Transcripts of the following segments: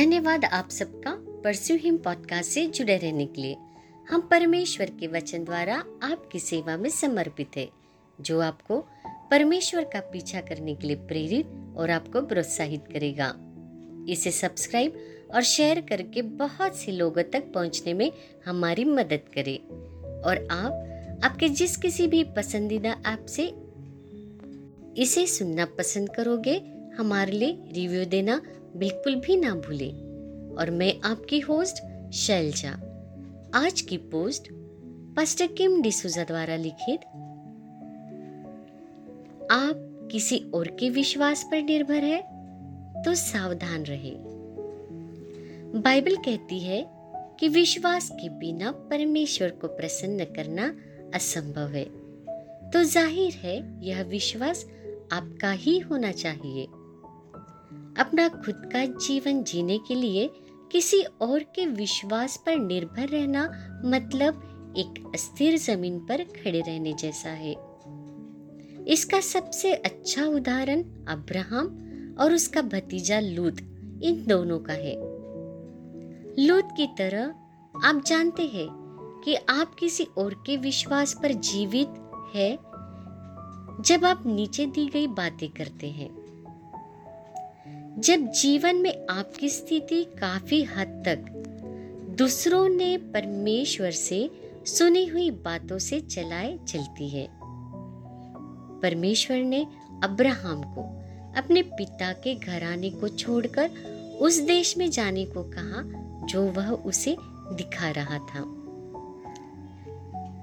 धन्यवाद आप सबका परस्यू हिम पॉडकास्ट से जुड़े रहने के लिए। हम परमेश्वर के वचन द्वारा आपकी सेवा में समर्पित है, जो आपको परमेश्वर का पीछा करने के लिए प्रेरित और आपको प्रोत्साहित करेगा। इसे सब्सक्राइब और शेयर करके बहुत से लोगों तक पहुँचने में हमारी मदद करें। और आप, आपके जिस किसी भी पसंदीदा ऐप से इसे सुनना पसंद करोगे, हमारे लिए रिव्यू देना बिल्कुल भी ना भूलें। और मैं आपकी होस्ट शैलजा। आज की पोस्ट पास्टर किम डिसूजा द्वारा लिखित। आप किसी और के विश्वास पर निर्भर है तो सावधान रहे। बाइबल कहती है कि विश्वास के बिना परमेश्वर को प्रसन्न करना असंभव है। तो ज़ाहिर है, यह विश्वास आपका ही होना चाहिए। अपना खुद का जीवन जीने के लिए किसी और के विश्वास पर निर्भर रहना मतलब एक अस्थिर ज़मीन पर खड़े रहने जैसा है। इसका सबसे अच्छा उदाहरण अब्राहम और उसका भतीजा लूत, इन दोनों का है। लूत की तरह, आप जानते हैं कि आप किसी और के विश्वास पर जीवित है जब आप नीचे दी गई बातें करते हैं। जब जीवन में आपकी स्थिति काफ़ी हद तक दूसरों ने परमेश्वर से सुनी हुई बातों से चलाए चलती है। परमेश्वर ने अब्राहम को, अपने पिता के घराने को छोड़कर उस देश में जाने को कहा जो वह उसे दिखा रहा था।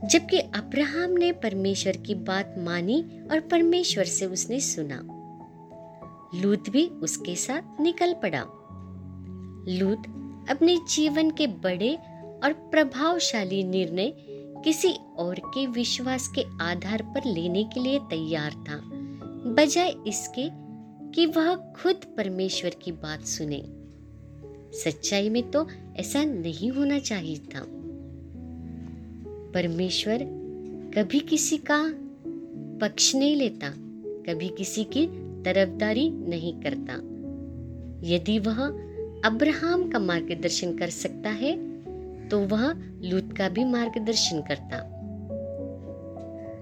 जबकि अब्राहम ने परमेश्वर की बात मानी और परमेश्वर से उसने सुना। लूत भी उसके साथ निकल पड़ा। लूत अपने जीवन के बड़े और प्रभावशाली निर्णय किसी और के विश्वास के आधार पर लेने के लिए तैयार था, बजाय इसके कि वह खुद परमेश्वर की बात सुने। सच्चाई में तो ऐसा नहीं होना चाहिए था। परमेश्वर कभी किसी का पक्ष नहीं लेता, कभी किसी की तरफदारी नहीं करता। यदि वह अब्राहम का मार्गदर्शन कर सकता है तो वह लूत का भी मार्गदर्शन करता।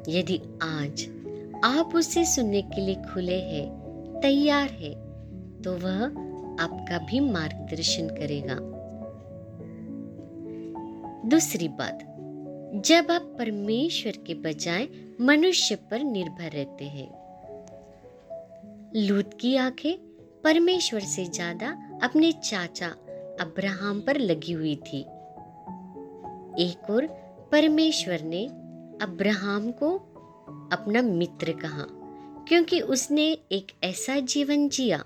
यदि आज आप उसे सुनने के लिए खुले हैं, तैयार है तो वह आपका भी मार्गदर्शन करेगा। दूसरी बात, जब आप परमेश्वर के बजाय मनुष्य पर निर्भर रहते हैं लूत की आँखें परमेश्वर से ज़्यादा अपने चाचा अब्राहम पर लगी हुई थी। एक और परमेश्वर ने अब्राहम को अपना मित्र कहा, क्योंकि उसने एक ऐसा जीवन जिया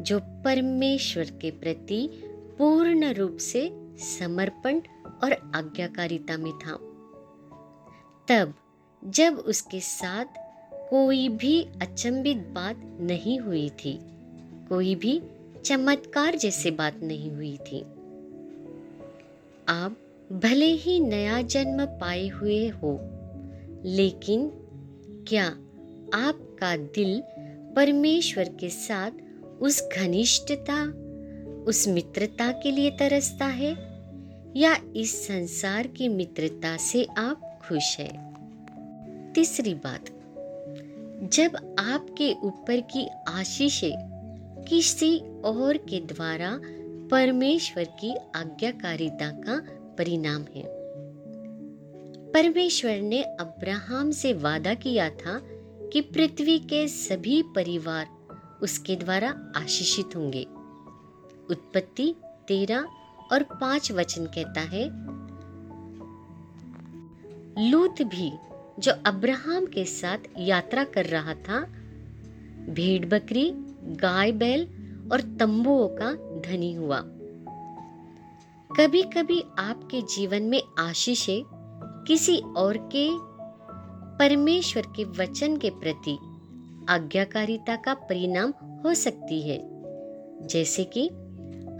जो परमेश्वर के प्रति पूर्ण रूप से समर्पण और आज्ञाकारिता में था। तब जब उसके साथ कोई भी अचंभित बात नहीं हुई थी। कोई भी चमत्कार जैसे बात नहीं हुई थी। आप भले ही नया जन्म पाए हुए हो, लेकिन क्या आपका दिल परमेश्वर के साथ उस घनिष्ठता, उस मित्रता के लिए तरसता है? या इस संसार की मित्रता से आप खुश हैं? तीसरी बात जब आपके ऊपर की आशीषें किसी और के द्वारा परमेश्वर की आज्ञाकारिता का परिणाम है। परमेश्वर ने अब्राहम से वादा किया था कि पृथ्वी के सभी परिवार उसके द्वारा आशीषित होंगे। उत्पत्ति तेरह और पाँच वचन कहता है, लूत भी जो अब्राहम के साथ यात्रा कर रहा था, भेड़ बकरी, गाय बैल और तंबुओं का धनी हुआ। कभी कभी आपके जीवन में आशीषें किसी और के, परमेश्वर के वचन के प्रति आज्ञाकारिता का परिणाम हो सकती है। जैसे कि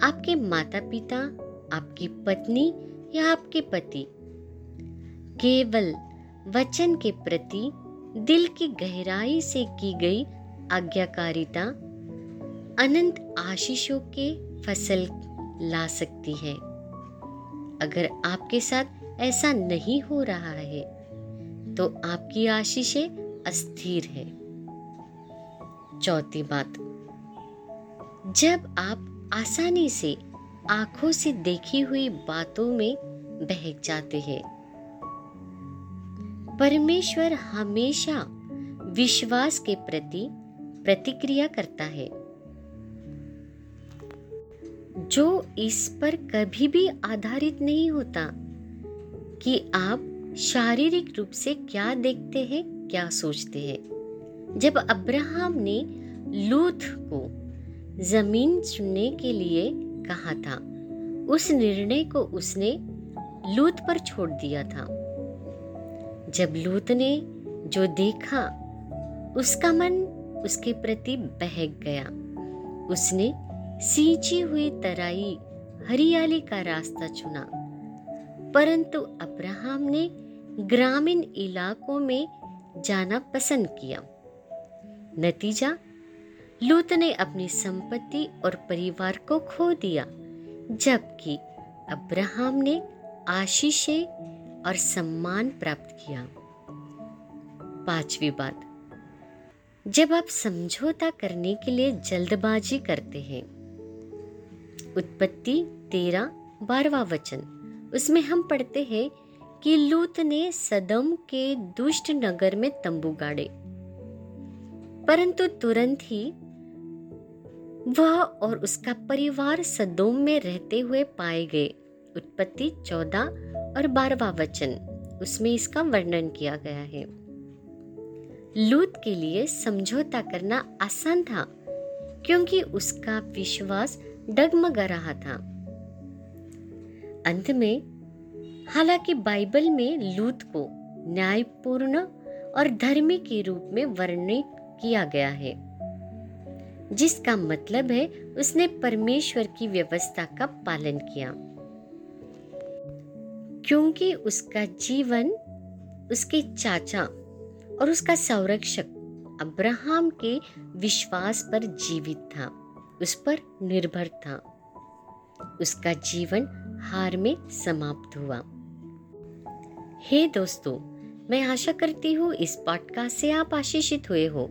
आपके माता पिता आपकी पत्नी या आपके पति, केवल वचन के प्रति दिल की गहराई से की गई आज्ञाकारिता अनंत आशीषों के फ़सल ला सकती है। अगर आपके साथ ऐसा नहीं हो रहा है तो आपकी आशीषें अस्थिर है। चौथी बात, जब आप आसानी से आँखों से देखी हुई बातों में बहक जाते हैं परमेश्वर हमेशा विश्वास के प्रति प्रतिक्रिया करता है। जो इस पर कभी भी आधारित नहीं होता कि आप शारीरिक रूप से क्या देखते हैं, क्या सोचते हैं। जब अब्राहम ने लूथ को ज़मीन चुनने के लिए कहा था, उस निर्णय को उसने लूथ पर छोड़ दिया था। जब लूत ने जो देखा, उसका मन उसके प्रति बहक गया। उसने सींची हुई तराई हरियाली का रास्ता चुना। परंतु अब्राहम ने ग्रामीण इलाकों में जाना पसंद किया। नतीजा, लूत ने अपनी संपत्ति और परिवार को खो दिया, जबकि अब्राहम ने आशीषें और सम्मान प्राप्त किया। पांचवी बात। जब आप समझौता करने के लिए जल्दबाजी करते हैं, उत्पत्ति तेरह बारवा वचन। उसमें हम पढ़ते हैं कि लूत ने सदम के दुष्ट नगर में तंबू गाड़े। परंतु तुरंत ही वह और उसका परिवार सदोम में रहते हुए पाए गए। उत्पत्ति चौदह और बारहवा वचन, उसमें इसका वर्णन किया गया है। लूत के लिए समझौता करना आसान था, क्योंकि उसका विश्वास डगमगा रहा था। अंत में, हालाँकि बाइबल में लूत को न्यायपूर्ण और धर्मी के रूप में वर्णित किया गया है, जिसका मतलब है उसने परमेश्वर की व्यवस्था का पालन किया। क्योंकि उसका जीवन उसके चाचा और उसका संरक्षक अब्राहम के विश्वास पर जीवित था, उस पर निर्भर था। उसका जीवन हार में समाप्त हुआ। हे दोस्तों, मैं आशा करती हूँ इस पॉडकास्ट से आप आशीषित हुए हो।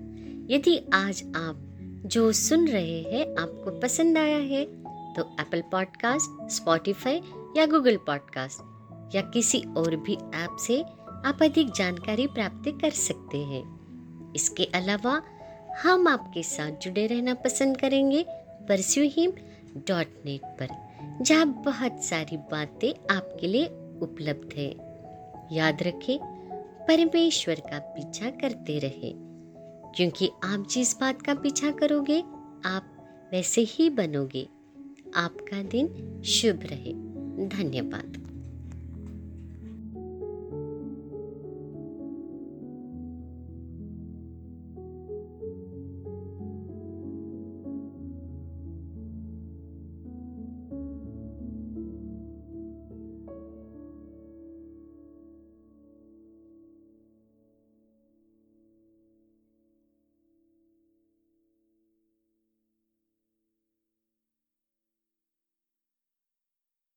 यदि आज आप जो सुन रहे हैं आपको पसंद आया है तो एप्पल पॉडकास्ट स्पॉटिफाई या गूगल पॉडकास्ट या किसी और भी ऐप से आप अधिक जानकारी प्राप्त कर सकते हैं। इसके अलावा, हम आपके साथ जुड़े रहना पसंद करेंगे परस्यू हिम डॉट नेट पर, जहाँ बहुत सारी बातें आपके लिए उपलब्ध है। याद रखें, परमेश्वर का पीछा करते रहे। क्योंकि आप जिस बात का पीछा करोगे, आप वैसे ही बनोगे। आपका दिन शुभ रहे। धन्यवाद।